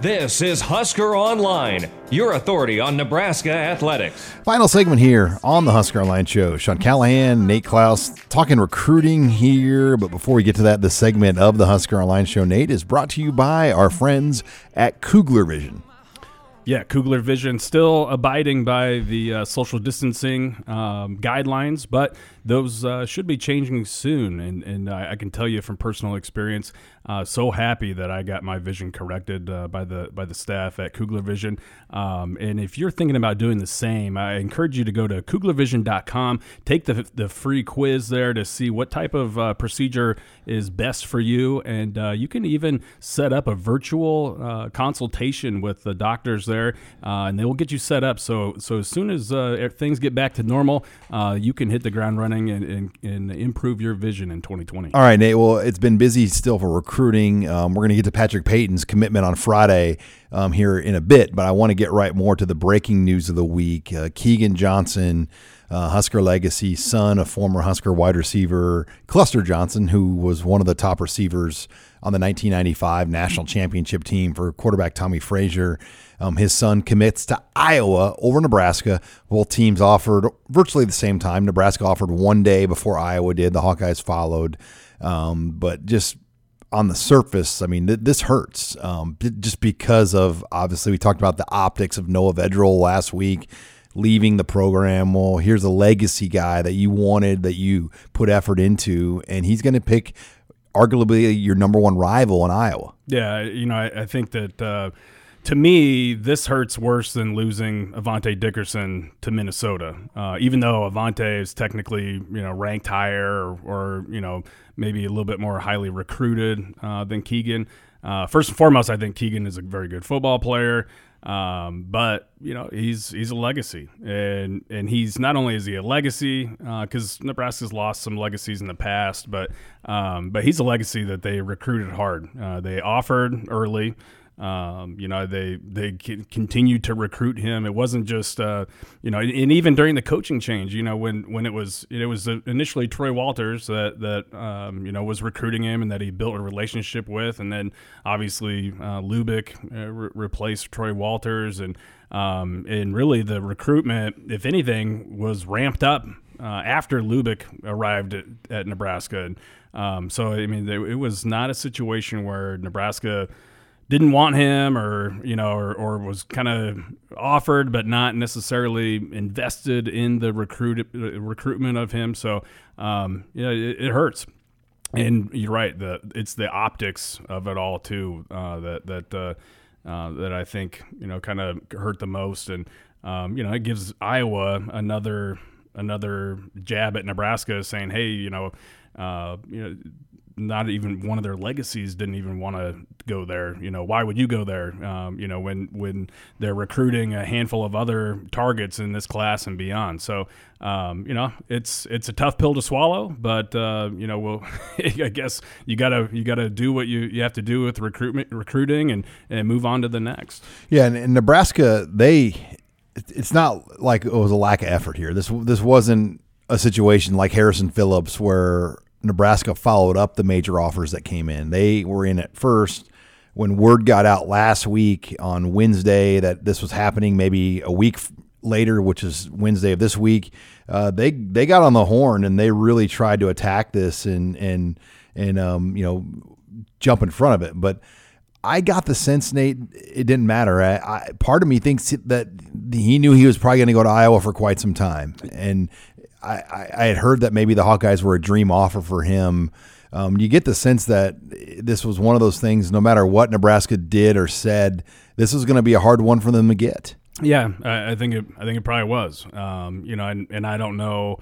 This is Husker Online, your authority on Nebraska athletics. Final segment here on the Husker Online Show. Sean Callahan, Nate Klaus talking recruiting here. But before we get to that, the segment of the Husker Online Show, Nate, is brought to you by our friends at Kugler Vision. Yeah, Kugler Vision still abiding by the uh, social distancing um, guidelines, but those uh, should be changing soon. And, and I, I, can tell you from personal experience, uh, so happy that I got my vision corrected uh, by the by the staff at Kugler Vision. Um, and if you're thinking about doing the same, I encourage you to go to kuglervision.com, take the the free quiz there to see what type of uh, procedure is best for you, and uh, you can even set up a virtual uh, consultation with the doctors there, and they will get you set up. So so as soon as things get back to normal, you can hit the ground running and, and, and improve your vision in 2020. All right, Nate. Well, it's been busy still for recruiting. Um, we're going to get to Patrick Payton's commitment on Friday um, here in a bit, but I want to get right more to the breaking news of the week. Uh, Keagan Johnson, uh, Husker legacy, son of former Husker wide receiver Clester Johnson, who was one of the top receivers on the 1995 national championship team for quarterback Tommie Frazier. Um, his son commits to Iowa over Nebraska. Both teams offered virtually the same time. Nebraska offered one day before Iowa did. The Hawkeyes followed. Um, but just on the surface, I mean, th- this hurts um, just because of obviously we talked about the optics of Noah Vedral last week leaving the program. Well, here's a legacy guy that you wanted, that you put effort into, and he's going to pick arguably your number one rival in Iowa. Yeah, you know, I, I think that. Uh, to me, this hurts worse than losing Avante Dickerson to Minnesota. Uh, even though Avante is technically, you know, ranked higher or, or you know, maybe a little bit more highly recruited uh, than Keagan. Uh, first and foremost, I think Keagan is a very good football player. Um, but you know he's he's a legacy, and and he's not only is he a legacy because uh, Nebraska's lost some legacies in the past, but um, but he's a legacy that they recruited hard. Uh, they offered early. Um, you know, they they continued to recruit him. It wasn't just uh, you know, and even during the coaching change, you know, when when it was it was initially Troy Walters that that um, you know was recruiting him and that he built a relationship with, and then obviously uh, Lubick uh, re- replaced Troy Walters, and um, and really the recruitment, if anything, was ramped up uh, after Lubick arrived at, at Nebraska. And, um, so I mean, it was not a situation where Nebraska didn't want him or you know or, or was kind of offered but not necessarily invested in the recruit recruitment of him. So um, yeah it, it, hurts. And you're right the it's the optics of it all too uh, that that uh, uh, that I think you know kind of hurt the most. And um, you know it gives Iowa another another jab at Nebraska saying hey you know uh, you know not even one of their legacies didn't even want to go there. You know, why would you go there? Um, you know, when when they're recruiting a handful of other targets in this class and beyond. So, um, you know, it's it's a tough pill to swallow, but uh, you know, well, I guess you gotta you gotta do what you, you have to do with recruitment recruiting and and move on to the next. Yeah, and, and Nebraska, they it's not like it was a lack of effort here. This this wasn't a situation like Harrison Phillips where Nebraska followed up the major offers that came in. They were in at first. When word got out last week on Wednesday that this was happening, maybe a week later, which is Wednesday of this week, uh, they they got on the horn and they really tried to attack this and and and um, you know jump in front of it. But I got the sense, Nate, it didn't matter. I, I, part of me thinks that he knew he was probably going to go to Iowa for quite some time, and I, I had heard that maybe the Hawkeyes were a dream offer for him. Um, you get the sense that this was one of those things. No matter what Nebraska did or said, this was going to be a hard one for them to get. Yeah, I, I think it. I think it probably was. Um, you know, and, and I don't know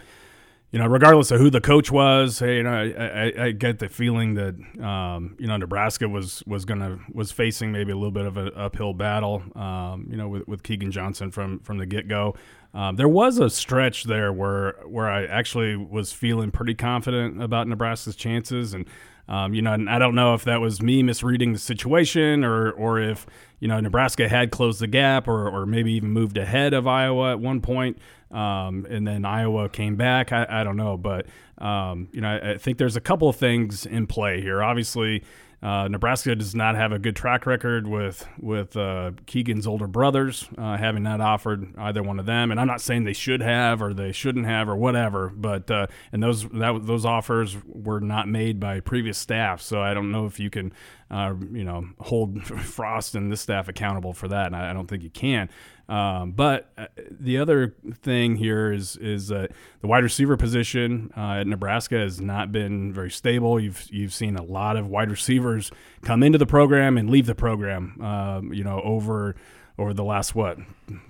you know, regardless of who the coach was, hey, you know, I, I, I get the feeling that um, you know Nebraska was was gonna was facing maybe a little bit of an uphill battle, um, you know, with, with Keagan Johnson from from the get go. Um, there was a stretch there where where I actually was feeling pretty confident about Nebraska's chances, and um, you know, and I don't know if that was me misreading the situation or or if you know Nebraska had closed the gap or or maybe even moved ahead of Iowa at one point. Um, and then Iowa came back. I, I don't know, but um, you know, I, I, think there's a couple of things in play here. Obviously, uh, Nebraska does not have a good track record with with uh, Keagan's older brothers, uh, having not offered either one of them. And I'm not saying they should have or they shouldn't have or whatever, but uh, and those that, those offers were not made by previous staff. So I don't know if you can, uh, you know, hold Frost and this staff accountable for that. And I, I don't think you can. Um, but uh, the other thing here is is uh, the wide receiver position uh, at Nebraska has not been very stable. You've you've seen a lot of wide receivers come into the program and leave the program. Um, you know over over the last what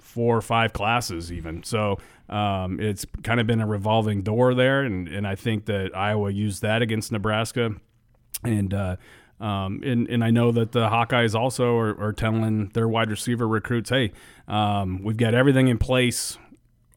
four or five classes even. So um, it's kind of been a revolving door there, and and I think that Iowa used that against Nebraska, and uh, um, and, and I know that the Hawkeyes also are, are telling their wide receiver recruits, hey, um, we've got everything in place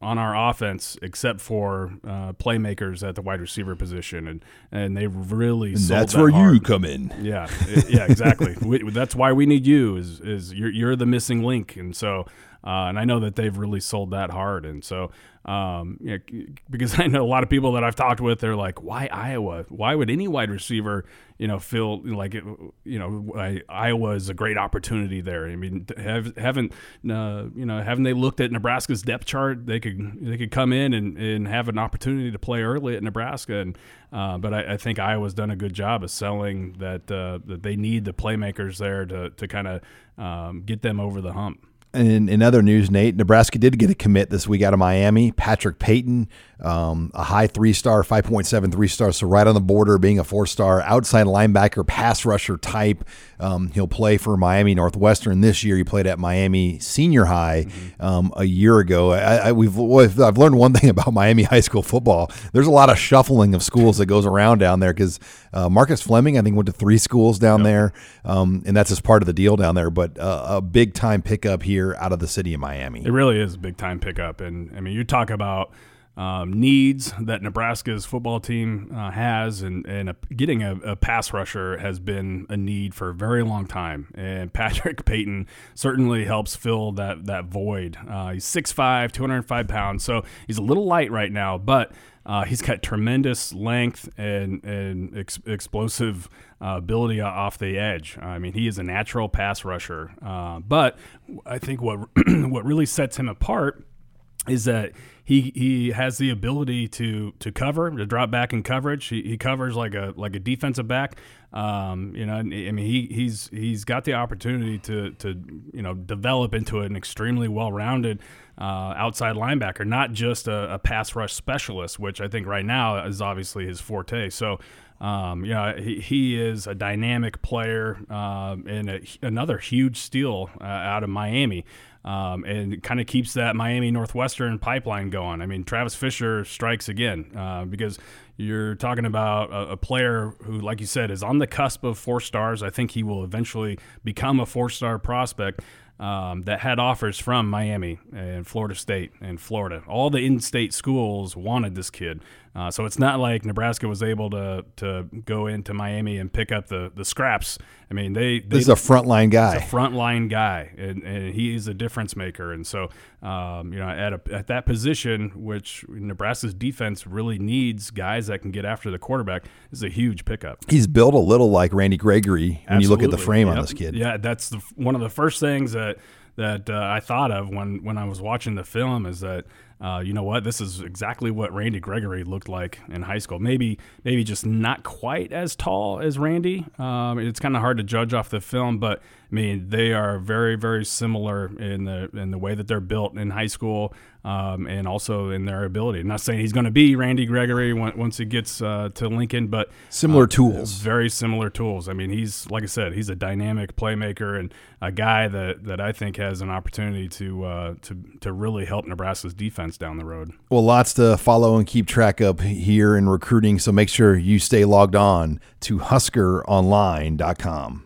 on our offense except for uh, playmakers at the wide receiver position, and and they really And that's that where you come in. Yeah, yeah, exactly. we, that's why we need you. Is is you're you're the missing link, and so uh, and I know that they've really sold that hard, and so um, you know, because I know a lot of people that I've talked with, they're like, why Iowa? Why would any wide receiver, you know, feel like it, you know, I, Iowa is a great opportunity there? I mean, have, haven't uh, you know, haven't they looked at Nebraska's depth chart? They could they could come in and, and have an opportunity to play early at Nebraska, and uh, but I, I think Iowa's done a good job of selling that uh, that they need the playmakers there to to kind of um, get them over the hump. In, in other news, Nate, Nebraska did get a commit this week out of Miami. Patrick Payton, um, a high three star, 5.73 star, so right on the border, being a four star outside linebacker, pass rusher type. Um, he'll play for Miami Northwestern this year. He played at Miami Senior High um, a year ago. I, I, we've I've learned one thing about Miami high school football. There's a lot of shuffling of schools that goes around down there because uh, Marcus Fleming, I think, went to three schools down there, um, and that's just part of the deal down there. But uh, a big time pickup here out of the city of Miami. It really is a big time pickup, and I mean, you talk about um, needs that Nebraska's football team uh, has, and and a, getting a, a pass rusher has been a need for a very long time. And Patrick Payton certainly helps fill that that void. Uh, he's 6'5", 205 pounds, so he's a little light right now, but. Uh, he's got tremendous length and and ex- explosive uh, ability off the edge. I mean, he is a natural pass rusher. Uh, but I think what what really sets him apart is that he he has the ability to to cover to drop back in coverage. He, he covers like a like a defensive back. Um, you know, I mean he he's he's got the opportunity to to you know develop into an extremely well rounded uh, outside linebacker, not just a, a pass rush specialist, which I think right now is obviously his forte. So. Um, know, he, he is a dynamic player um, and a, another huge steal uh, out of Miami um, and kind of keeps that Miami Northwestern pipeline going. I mean, Travis Fisher strikes again uh, because you're talking about a, a, player who, like you said, is on the cusp of four stars. I think he will eventually become a four star prospect. Um, that had offers from Miami and Florida State and Florida. All the in-state schools wanted this kid, uh, so it's not like Nebraska was able to to go into Miami and pick up the the scraps. I mean, they, they This is a frontline guy. He's a frontline guy, and, and he's a difference maker. And so, um, you know, at a, at that position, which Nebraska's defense really needs guys that can get after the quarterback, is a huge pickup. He's built a little like Randy Gregory when you look at the Absolutely. frame on this kid. Yeah, that's the, one of the first things that that uh, I thought of when when I was watching the film is that uh, you know what this is exactly what Randy Gregory looked like in high school. Maybe maybe just not quite as tall as Randy. Um, it's kind of hard to judge off the film, but I mean they are very very similar in the in the way that they're built in high school. Um, and also in their ability. I'm not saying he's going to be Randy Gregory once he gets uh, to Lincoln, but Similar uh, tools. very similar tools. I mean, he's like I said, he's a dynamic playmaker and a guy that, that I think has an opportunity to uh, to to really help Nebraska's defense down the road. Well, lots to follow and keep track of here in recruiting. So make sure you stay logged on to huskeronline.com.